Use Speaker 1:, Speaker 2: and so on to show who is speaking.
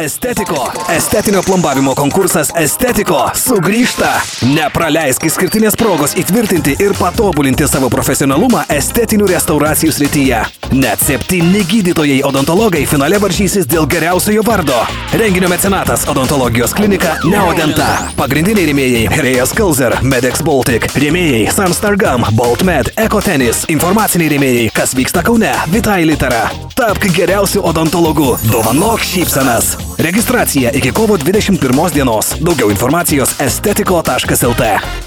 Speaker 1: Estetiko. Estetinio plombavimo konkursas Estetiko sugrįžta. Nepraleisk išskirtinės progos įtvirtinti ir patobulinti savo profesionalumą estetinių restauracijų srityje. Net septyni gydytojai odontologai finale varžysis dėl geriausiojo vardo. Renginio mecenatas odontologijos klinika Neodenta. Pagrindiniai rėmėjai Rėjas Kalzer, Medex Baltic. Rėmėjai Sunstar Gum, Boltmed, Ekotenis. Informaciniai rėmėjai, kas vyksta Kaune, Vitai Litera. Tapk geriausiu odontologu. Dovanok šypsenas. Registracija iki kovo 21 dienos. Daugiau informacijos estetiko.lt.